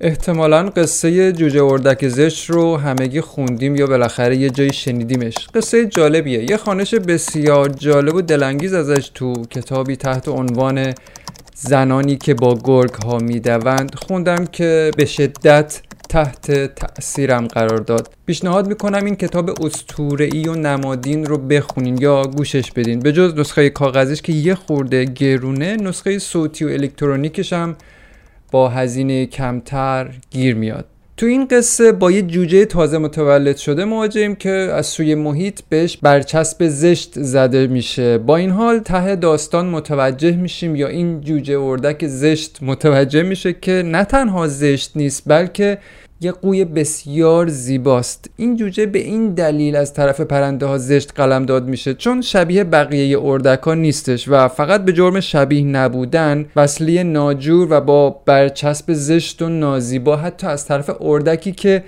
احتمالا قصه جوجه اردک زشت رو همگی خوندیم یا بالاخره یه جایی شنیدیمش. قصه جالبیه. یه خانش بسیار جالب و دلانگیز ازش تو کتابی تحت عنوان زنانی که با گرگ ها می‌دوند خوندم که به شدت تحت تأثیرم قرار داد. پیشنهاد می‌کنم این کتاب ای و نمادین رو بخونین یا گوشش بدین. به جز نسخه کاغذیش که یه خورده گرونه نسخه صوتی و الکترونیکش هم با هزینه کمتر گیر میاد. تو این قصه با یه جوجه تازه متولد شده مواجهیم که از سوی محیط بهش برچسب زشت زده میشه. با این حال ته داستان متوجه میشیم یا این جوجه اردک زشت متوجه میشه که نه تنها زشت نیست بلکه یه قوی بسیار زیباست. این جوجه به این دلیل از طرف پرنده ها زشت قلم داد میشه چون شبیه بقیه اردکا نیستش و فقط به جرم شبیه نبودن وصلی ناجور و با برچسب زشت و نازیبا حتی از طرف اردکی که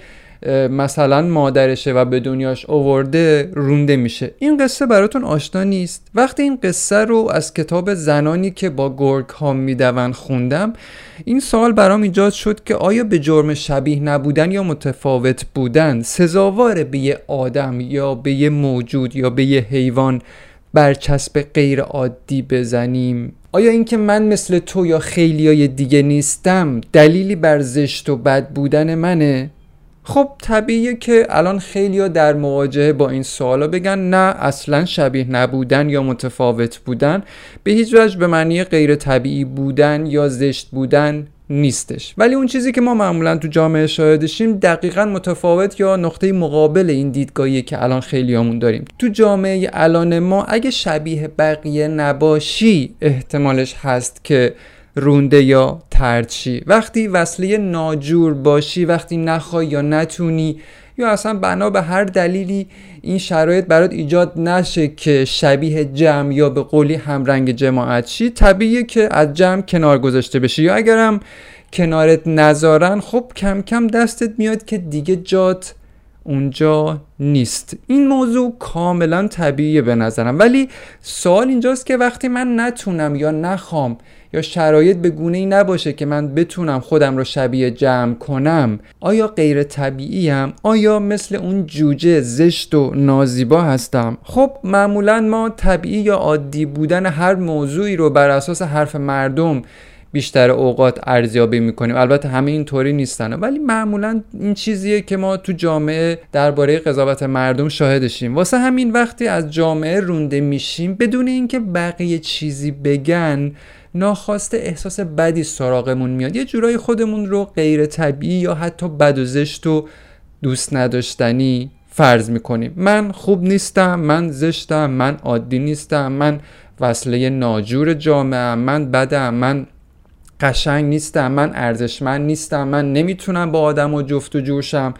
مثلا مادرشه و به دنیاش اوورده رونده میشه. این قصه براتون آشنا نیست. وقتی این قصه رو از کتاب زنانی که با گرگ ها میدون خوندم این سوال برام ایجاد شد که آیا به جرم شبیه نبودن یا متفاوت بودن سزاوار به یه آدم یا به یه موجود یا به یه حیوان برچسب غیر عادی بزنیم؟ آیا اینکه من مثل تو یا خیلیای دیگه نیستم دلیلی بر زشت و بد بودن منه؟ خب طبیعیه که الان خیلی در مواجهه با این سوالا بگن نه اصلا شبیه نبودن یا متفاوت بودن. به هیچ وجه به معنی غیر طبیعی بودن یا زشت بودن نیستش. ولی اون چیزی که ما معمولا تو جامعه شاهدشیم دقیقا متفاوت یا نقطه مقابل این دیدگاهی که الان خیلیامون داریم. تو جامعه الان ما اگه شبیه بقیه نباشی احتمالش هست که رونده یا ترچی. وقتی وصله ناجور باشی وقتی نخوای یا نتونی یا اصلا بنا به هر دلیلی این شرایط برات ایجاد نشه که شبیه جمع یا به قولی همرنگ جماعت شی طبیعیه که از جمع کنار گذاشته بشی. یا اگرم کنارت نذارن خب کم کم دستت میاد که دیگه جات اونجا نیست. این موضوع کاملا طبیعیه به نظرم. ولی سوال اینجاست که وقتی من نتونم یا نخوام یا شرایط به گونه ای نباشه که من بتونم خودم رو شبیه جمع کنم آیا غیر طبیعی هم؟ آیا مثل اون جوجه زشت و نازیبا هستم؟ خب معمولا ما طبیعی یا عادی بودن هر موضوعی رو بر اساس حرف مردم بیشتر اوقات ارزیابی می‌کنیم. البته همه اینطوری نیستن. ولی معمولا این چیزیه که ما تو جامعه درباره قضاوت مردم شاهدشیم. واسه همین وقتی از جامعه رونده میشیم بدون اینکه بقیه چیزی بگن ناخواسته احساس بدی سراغمون میاد. یه جورایی خودمون رو غیر طبیعی یا حتی بد و زشت و دوست نداشتنی فرض می‌کنیم. من خوب نیستم من زشتم من عادی نیستم من وصله ناجور جامعه من بدم من قشنگ نیستم من ارزشمند نیستم من نمی‌تونم با آدم و جفت و جوشم.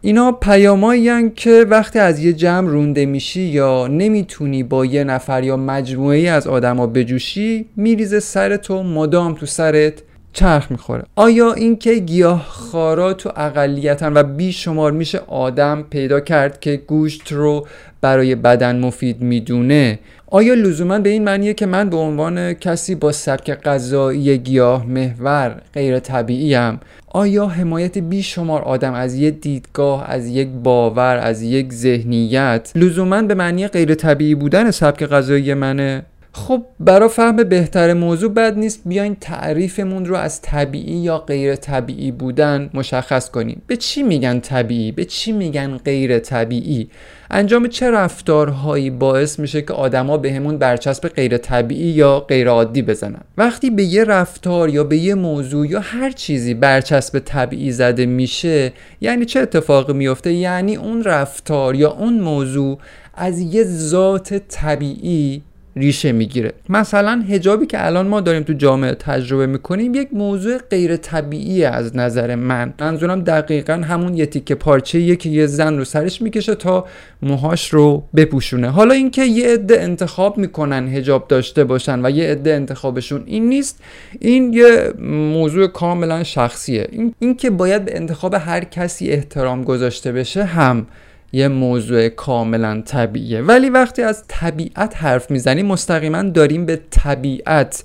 اینا پیامایی که وقتی از یه جمع رونده میشی یا نمی‌تونی با یه نفر یا مجموعه از آدما بجوشی میریزه سرت و مدام تو سرت. چرخ می‌خوره. آیا اینکه گیاه خارا تو اقلیتن و بیشمار میشه آدم پیدا کرد که گوشت رو برای بدن مفید می‌دونه؟ آیا لزوما به این معنیه که من به عنوان کسی با سبک غذایی گیاه محور غیر طبیعی هم آیا حمایت بیشمار آدم از یک دیدگاه از یک باور از یک ذهنیت لزوما به معنی غیر طبیعی بودن سبک غذایی منه؟ خب برای فهم بهتر موضوع بد نیست بیاین تعریفمون رو از طبیعی یا غیر طبیعی بودن مشخص کنیم. به چی میگن طبیعی؟ به چی میگن غیر طبیعی؟ انجام چه رفتارهایی باعث میشه که آدما بهمون برچسب غیر طبیعی یا غیر عادی بزنن؟ وقتی به یه رفتار یا به یه موضوع یا هر چیزی برچسب طبیعی زده میشه یعنی چه اتفاقی میفته؟ یعنی اون رفتار یا اون موضوع از یه ذات طبیعی ریشه می‌گیره. مثلا هجابی که الان ما داریم تو جامعه تجربه می‌کنیم یک موضوع غیر طبیعی از نظر من. منظورم دقیقا همون یه تیکه پارچه که یه زن رو سرش می‌کشه تا موهاش رو بپوشونه. حالا اینکه یه عده انتخاب می‌کنن هجاب داشته باشن و یه عده انتخابشون این نیست این یه موضوع کاملا شخصیه. این اینکه باید به انتخاب هر کسی احترام گذاشته بشه هم. یه موضوع کاملا طبیعیه. ولی وقتی از طبیعت حرف می‌زنیم مستقیما داریم به طبیعت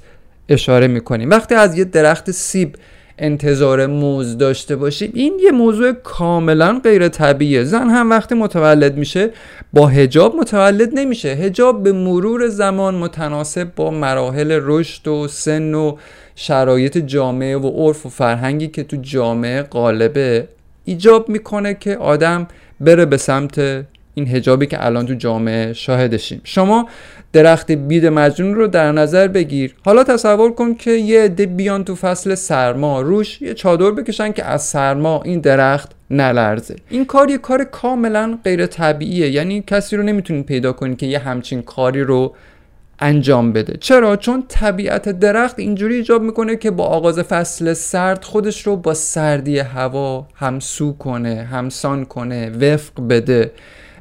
اشاره می‌کنیم. وقتی از یه درخت سیب انتظار موز داشته باشیم این یه موضوع کاملا غیر طبیعیه. زن هم وقتی متولد میشه با هجاب متولد نمیشه. هجاب به مرور زمان متناسب با مراحل رشد و سن و شرایط جامعه و عرف و فرهنگی که تو جامعه غالبه ایجاب می‌کنه که آدم بره به سمت این هجابی که الان تو جامعه شاهدشیم. شما درخت بید مجنون رو در نظر بگیر. حالا تصور کن که یه عده بیان تو فصل سرما روش یه چادر بکشن که از سرما این درخت نلرزه. این کار یه کار کاملا غیر طبیعیه. یعنی کسی رو نمی‌تونید پیدا کنید که یه همچین کاری رو انجام بده. چرا؟ چون طبیعت درخت اینجوری ایجاب می‌کنه که با آغاز فصل سرد خودش رو با سردی هوا همسو کنه همسان کنه وفق بده.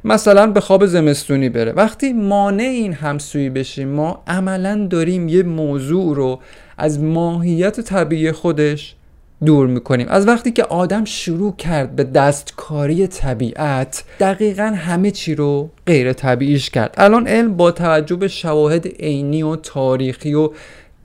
مثلا به خواب زمستونی بره. وقتی مانع این همسویی بشیم ما عملا داریم یه موضوع رو از ماهیت طبیعی خودش دور می‌کنیم. از وقتی که آدم شروع کرد به دستکاری طبیعت دقیقا همه چی رو غیر طبیعیش کرد. الان علم با توجه به شواهد عینی و تاریخی و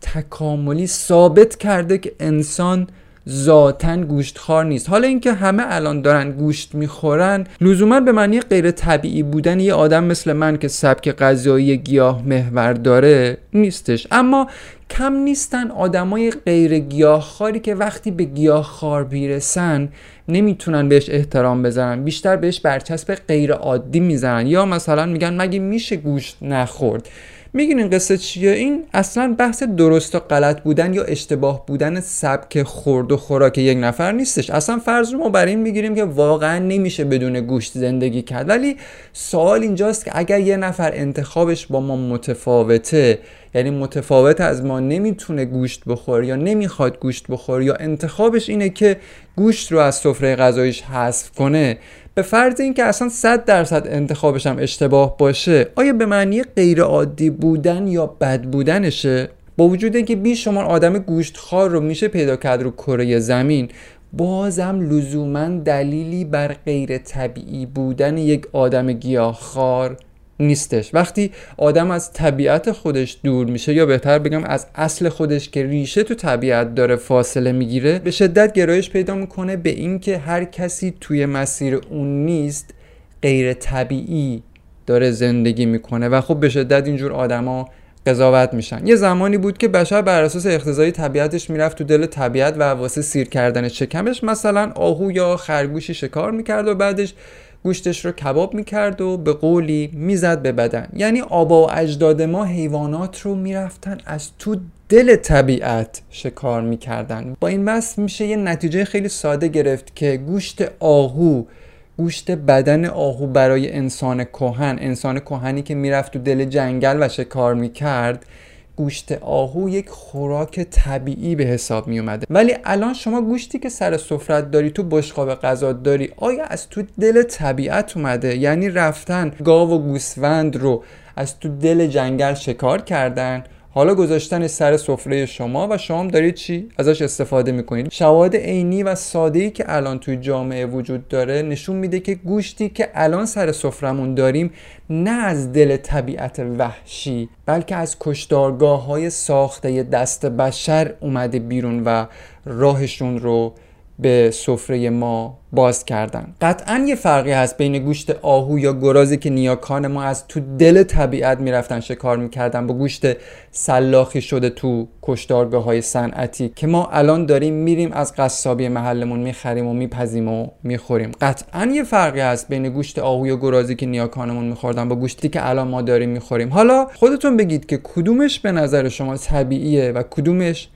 تکاملی ثابت کرده که انسان ذاتا گوشتخوار نیست. حالا اینکه همه الان دارن گوشت می‌خورن لزوما به معنی غیر طبیعی بودن یه آدم مثل من که سبک غذایی گیاه محور داره نیستش. اما کم نیستن آدمای غیر گیاهخواری که وقتی به گیاهخوار بیرسن نمی‌تونن بهش احترام بذارن بیشتر بهش برچسب غیر عادی می‌زنن. یا مثلا میگن مگه میشه گوشت نخورد؟ میگین این قصه چیه؟ این اصلا بحث درست و غلط بودن یا اشتباه بودن سبک خورد و خوراک یک نفر نیستش. اصلا فرض رو ما بر این می‌گیریم که واقعا نمیشه بدون گوشت زندگی کرد. ولی سوال اینجاست که اگر یه نفر انتخابش با ما متفاوته یعنی متفاوت از ما نمی‌تونه گوشت بخوره یا نمی‌خواد گوشت بخوره یا انتخابش اینه که گوشت رو از سفره غذایش حذف کنه به فرض اینکه اصلا 100 درصد انتخابش هم اشتباه باشه آیا به معنی غیر عادی بودن یا بد بودنشه؟ با وجود اینکه بیشمار آدم گوشتخوار رو میشه پیدا کرد رو کره زمین بازم لزوما دلیلی بر غیر طبیعی بودن یک آدم گیاهخوار نیستش. وقتی آدم از طبیعت خودش دور میشه یا بهتر بگم از اصل خودش که ریشه تو طبیعت داره فاصله می‌گیره به شدت گرایش پیدا می‌کنه به اینکه هر کسی توی مسیر اون نیست غیر طبیعی داره زندگی می‌کنه و خب به شدت اینجور آدما قضاوت میشن. یه زمانی بود که بشر بر اساس اقتضای طبیعتش می‌رفت تو دل طبیعت و واسه سیر کردن شکمش مثلا آهو یا خرگوشی شکار می‌کرد و بعدش گوشتش رو کباب می‌کرد و به قولی می‌زد به بدن. یعنی آبا و اجداد ما حیوانات رو می‌رفتن از تو دل طبیعت شکار می‌کردن. با این بس میشه یه نتیجه خیلی ساده گرفت که گوشت آهو گوشت بدن آهو برای انسان کهن انسان کهنی که می‌رفت تو دل جنگل و شکار می‌کرد گوشت آهو یک خوراک طبیعی به حساب می اومده ولی الان شما گوشتی که سر سفرت داری تو بشقاب غذا داری آیا از تو دل طبیعت اومده؟ یعنی رفتن گاو و گوسفند رو از تو دل جنگل شکار کردن؟ حالا گذاشتن سر سفره شما و شما دارید چی ازش استفاده می‌کنید؟ شواهد عینی و ساده ای که الان توی جامعه وجود داره نشون میده که گوشتی که الان سر سفرمون داریم نه از دل طبیعت وحشی بلکه از کشتارگاه های ساخته دست بشر اومده بیرون و راهشون رو به سفره ما باز کردن. قطعا یه فرقی هست بین گوشت آهو یا گرازی که نیاکان ما از تو دل طبیعت می‌رفتن شکار می‌کردن با گوشت سلاخی شده تو کشتارگاه های صنعتی که ما الان داریم میریم از قصابی محلمون می‌خریم و میپزیم و می‌خوریم. قطعا یه فرقی هست بین گوشت آهو یا گرازی که نیاکانمون میخوردن با گوشتی که الان ما داریم می‌خوریم. حالا خودتون بگید که کدومش به نظر شما طبیعیه و کدومش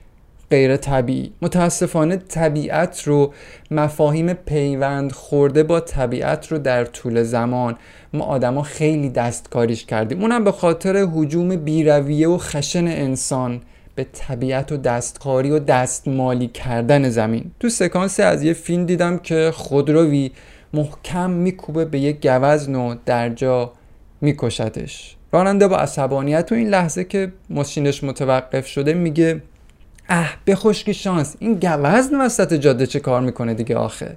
غیر طبیعی. متاسفانه طبیعت رو مفاهیم پیوند خورده با طبیعت رو در طول زمان. ما آدما خیلی دستکاریش کردیم. اونم به خاطر حجوم بیرویه و خشن انسان. به طبیعت و دستکاری و دستمالی کردن زمین. تو سکانس از یه فیلم دیدم که خودروی محکم میکوبه به یک گوزن و در جا میکشدش راننده با عصبانیت و این لحظه که ماشینش متوقف شده میگه اه به خشکی شانس. این گوزن وسط جاده چه کار می‌کنه دیگه آخه؟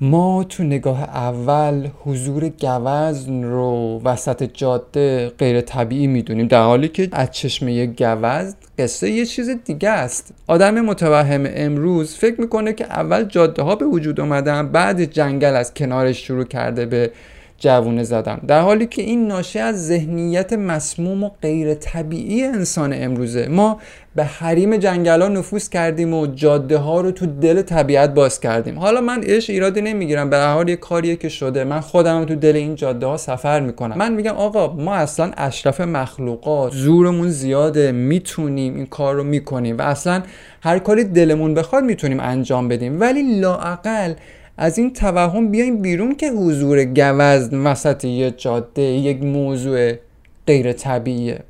ما تو نگاه اول حضور گوزن رو وسط جاده غیر طبیعی می‌دونیم در حالی که از چشمه گوزن قصه یه چیز دیگه است. آدم متوهم امروز فکر می‌کنه که اول جاده ها به وجود اومدن بعد جنگل از کنارش شروع کرده به جوونه زدن. در حالی که این ناشی از ذهنیت مسموم و غیر طبیعی انسان امروزه. ما به حریم جنگل ها نفوذ کردیم و جاده ها رو تو دل طبیعت باز کردیم. حالا من ایش ایرادی نمی‌گیرم به حال یه کاریه که شده. من خودم تو دل این جاده ها سفر می‌کنم. من میگم آقا ما اصلا اشرف مخلوقات زورمون زیاده می‌تونیم این کار رو می‌کنیم و اصلا هر کاری دلمون بخواد می‌تونیم انجام بدیم. ولی لاعقل از این توهم بیایم بیرون که حضور گوزن وسط یه جاده یک موضوع غیر طبیعیه.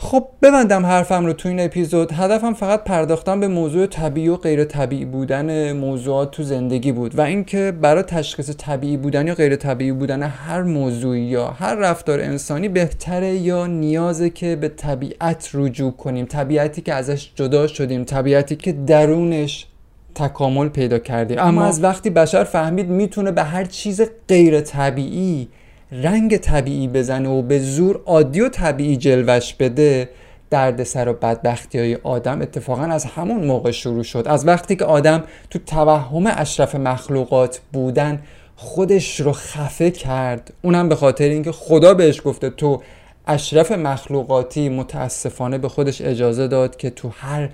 خب ببندم حرفم رو تو این اپیزود. هدفم فقط پرداختن به موضوع طبیعی و غیر طبیعی بودن موضوعات تو زندگی بود و اینکه برای تشخیص طبیعی بودن یا غیر طبیعی بودن هر موضوعی یا هر رفتار انسانی بهتره یا نیازه که به طبیعت رجوع کنیم. طبیعتی که ازش جدا شدیم طبیعتی که درونش تکامل پیدا کردیم اما از وقتی بشر فهمید می‌تونه به هر چیز غیر طبیعی رنگ طبیعی بزنه و به زور عادی و طبیعی جلوش بده دردسر و بدبختی های آدم اتفاقا از همون موقع شروع شد. از وقتی که آدم تو توهم اشرف مخلوقات بودن خودش رو خفه کرد. اونم به خاطر اینکه خدا بهش گفته تو اشرف مخلوقاتی متاسفانه به خودش اجازه داد که تو هر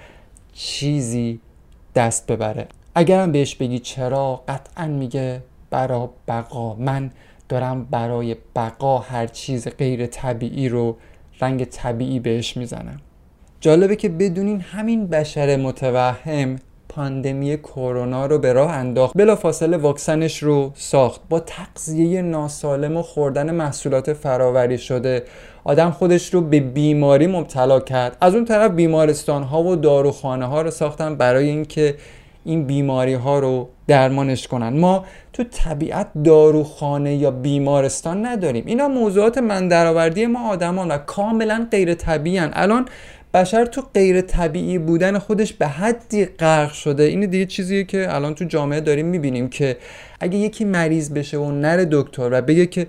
چیزی دست ببره. اگرم بهش بگی چرا قطعا میگه برا بقا. من دارم برای بقا هر چیز غیر طبیعی رو رنگ طبیعی بهش می‌زنم. جالبه که بدونین همین بشر متوهم پاندمی کرونا رو به راه انداخت. بلا فاصله واکسنش رو ساخت. با تغذیه ناسالم و خوردن محصولات فراوری شده آدم خودش رو به بیماری مبتلا کرد. از اون طرف بیمارستان ها و داروخانه ها رو ساختن برای اینکه این بیماری ها رو درمانش کنن. ما تو طبیعت داروخانه یا بیمارستان نداریم. اینا موضوعات من درآوردی ما آدمان و کاملا غیر طبیعی الان بشر تو غیر طبیعی بودن خودش به حدی غرق شده. این دیگه چیزیه که الان تو جامعه داریم می‌بینیم که اگه یکی مریض بشه و نره دکتر و بگه که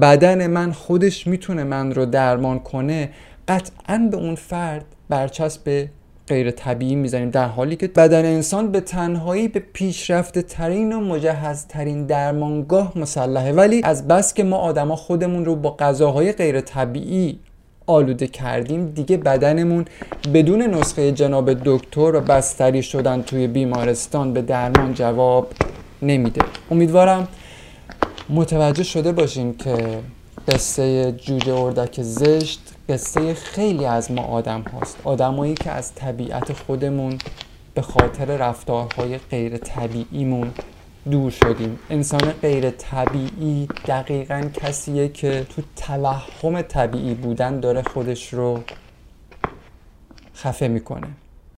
بدن من خودش می‌تونه من رو درمان کنه قطعا به اون فرد برچسب غیر طبیعی می‌زنیم. در حالی که بدن انسان به تنهایی به پیشرفته ترین و مجهز ترین درمانگاه مسلحه. ولی از بس که ما آدما خودمون رو با غذاهای غیر طبیعی آلوده کردیم دیگه بدنمون بدون نسخه جناب دکتر و بستری شدن توی بیمارستان به درمان جواب نمیده. امیدوارم متوجه شده باشین که قصه جوجه اردک زشت قصه خیلی از ما آدم هاست. آدمایی که از طبیعت خودمون به خاطر رفتارهای غیر طبیعیمون دور شدیم. انسان غیر طبیعی دقیقا کسیه که تو توهم طبیعی بودن داره خودش رو خفه می‌کنه.